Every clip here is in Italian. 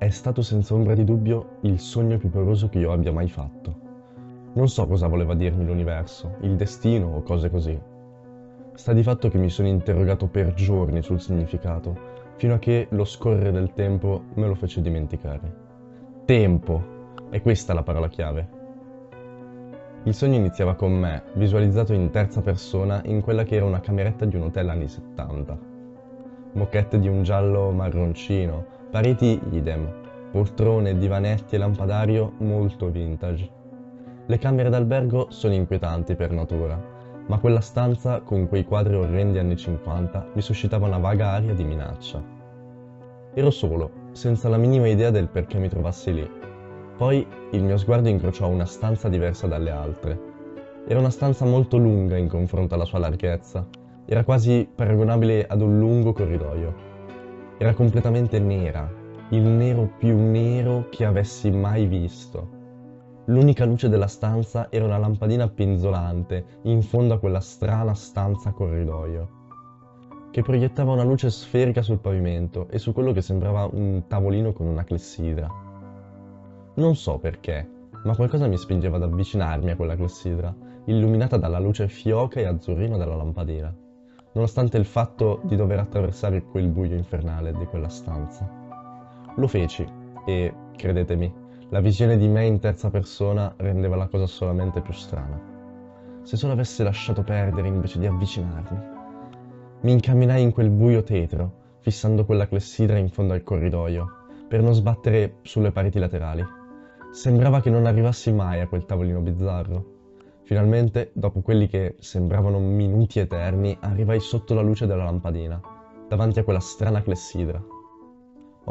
è stato senza ombra di dubbio il sogno più pauroso che io abbia mai fatto. Non so cosa voleva dirmi l'universo, il destino o cose così. Sta di fatto che mi sono interrogato per giorni sul significato, fino a che lo scorrere del tempo me lo fece dimenticare. Tempo! È questa la parola chiave. Il sogno iniziava con me, visualizzato in terza persona in quella che era una cameretta di un hotel anni 70. Moquette di un giallo marroncino, Pareti idem, poltrone, divanetti e lampadario molto vintage. Le camere d'albergo sono inquietanti per natura, ma quella stanza con quei quadri orrendi anni 50 mi suscitava una vaga aria di minaccia. Ero solo, senza la minima idea del perché mi trovassi lì. Poi il mio sguardo incrociò una stanza diversa dalle altre. Era una stanza molto lunga in confronto alla sua larghezza. Era quasi paragonabile ad un lungo corridoio era completamente nera, il nero più nero che avessi mai visto. L'unica luce della stanza era una lampadina penzolante in fondo a quella strana stanza corridoio, che proiettava una luce sferica sul pavimento e su quello che sembrava un tavolino con una clessidra. Non so perché, ma qualcosa mi spingeva ad avvicinarmi a quella clessidra, illuminata dalla luce fioca e azzurrina della lampadina nonostante il fatto di dover attraversare quel buio infernale di quella stanza. Lo feci e, credetemi, la visione di me in terza persona rendeva la cosa solamente più strana. Se solo avessi lasciato perdere invece di avvicinarmi. Mi incamminai in quel buio tetro, fissando quella clessidra in fondo al corridoio, per non sbattere sulle pareti laterali. Sembrava che non arrivassi mai a quel tavolino bizzarro Finalmente, dopo quelli che sembravano minuti eterni, arrivai sotto la luce della lampadina, davanti a quella strana clessidra.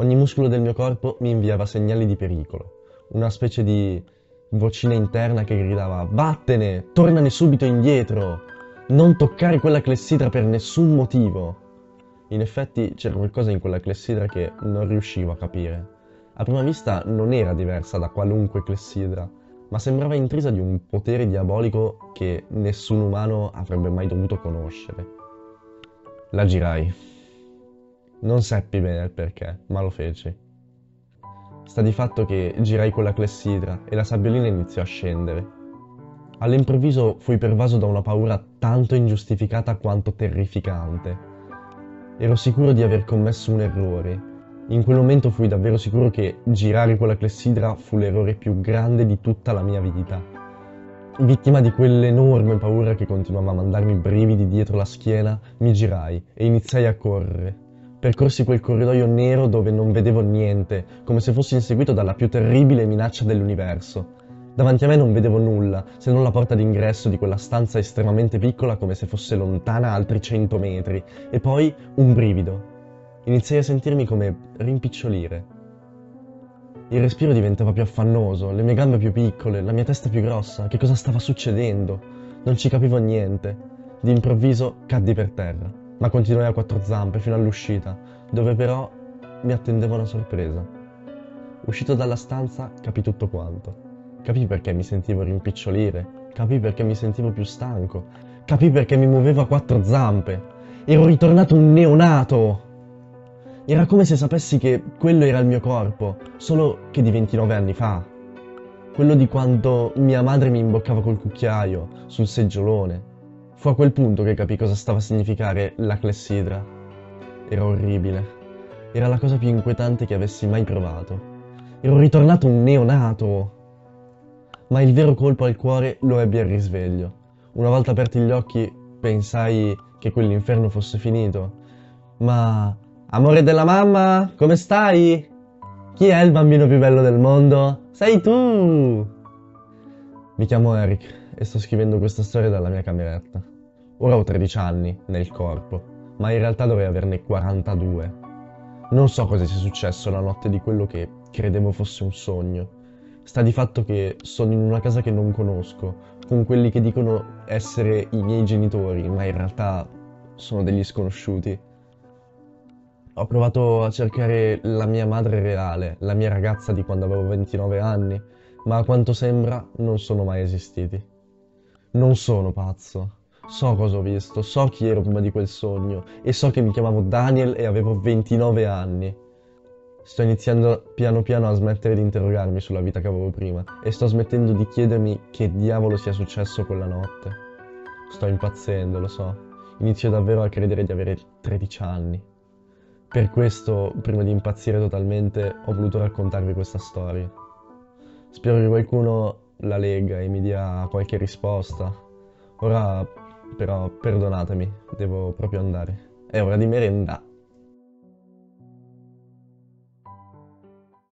Ogni muscolo del mio corpo mi inviava segnali di pericolo, una specie di vocina interna che gridava Vattene, tornane subito indietro, non toccare quella clessidra per nessun motivo. In effetti c'era qualcosa in quella clessidra che non riuscivo a capire. A prima vista non era diversa da qualunque clessidra, ma sembrava intrisa di un potere diabolico che nessun umano avrebbe mai dovuto conoscere. La girai. Non seppi bene il perché, ma lo feci. Sta di fatto che girai quella clessidra e la sabbiolina iniziò a scendere. All'improvviso fui pervaso da una paura tanto ingiustificata quanto terrificante. Ero sicuro di aver commesso un errore in quel momento fui davvero sicuro che girare quella clessidra fu l'errore più grande di tutta la mia vita. Vittima di quell'enorme paura che continuava a mandarmi brividi dietro la schiena, mi girai e iniziai a correre. Percorsi quel corridoio nero dove non vedevo niente, come se fossi inseguito dalla più terribile minaccia dell'universo. Davanti a me non vedevo nulla, se non la porta d'ingresso di quella stanza estremamente piccola come se fosse lontana altri cento metri, e poi un brivido, Iniziai a sentirmi come rimpicciolire. Il respiro diventava più affannoso, le mie gambe più piccole, la mia testa più grossa. Che cosa stava succedendo? Non ci capivo niente. D'improvviso caddi per terra, ma continuai a quattro zampe fino all'uscita, dove però mi attendeva una sorpresa. Uscito dalla stanza capì tutto quanto. Capì perché mi sentivo rimpicciolire, capì perché mi sentivo più stanco, capì perché mi muovevo a quattro zampe. Ero ritornato un neonato! Era come se sapessi che quello era il mio corpo, solo che di 29 anni fa. Quello di quando mia madre mi imboccava col cucchiaio sul seggiolone. Fu a quel punto che capì cosa stava a significare la clessidra. Era orribile. Era la cosa più inquietante che avessi mai provato. Ero ritornato un neonato. Ma il vero colpo al cuore lo ebbi al risveglio. Una volta aperti gli occhi pensai che quell'inferno fosse finito, ma Amore della mamma, come stai? Chi è il bambino più bello del mondo? Sei tu! Mi chiamo Eric e sto scrivendo questa storia dalla mia cameretta. Ora ho 13 anni nel corpo, ma in realtà dovrei averne 42. Non so cosa sia successo la notte di quello che credevo fosse un sogno. Sta di fatto che sono in una casa che non conosco, con quelli che dicono essere i miei genitori, ma in realtà sono degli sconosciuti ho provato a cercare la mia madre reale, la mia ragazza di quando avevo 29 anni, ma a quanto sembra non sono mai esistiti. Non sono pazzo. So cosa ho visto, so chi ero prima di quel sogno e so che mi chiamavo Daniel e avevo 29 anni. Sto iniziando piano piano a smettere di interrogarmi sulla vita che avevo prima e sto smettendo di chiedermi che diavolo sia successo quella notte. Sto impazzendo, lo so. Inizio davvero a credere di avere 13 anni. Per questo, prima di impazzire totalmente, ho voluto raccontarvi questa storia. Spero che qualcuno la legga e mi dia qualche risposta. Ora, però, perdonatemi, devo proprio andare. È ora di merenda.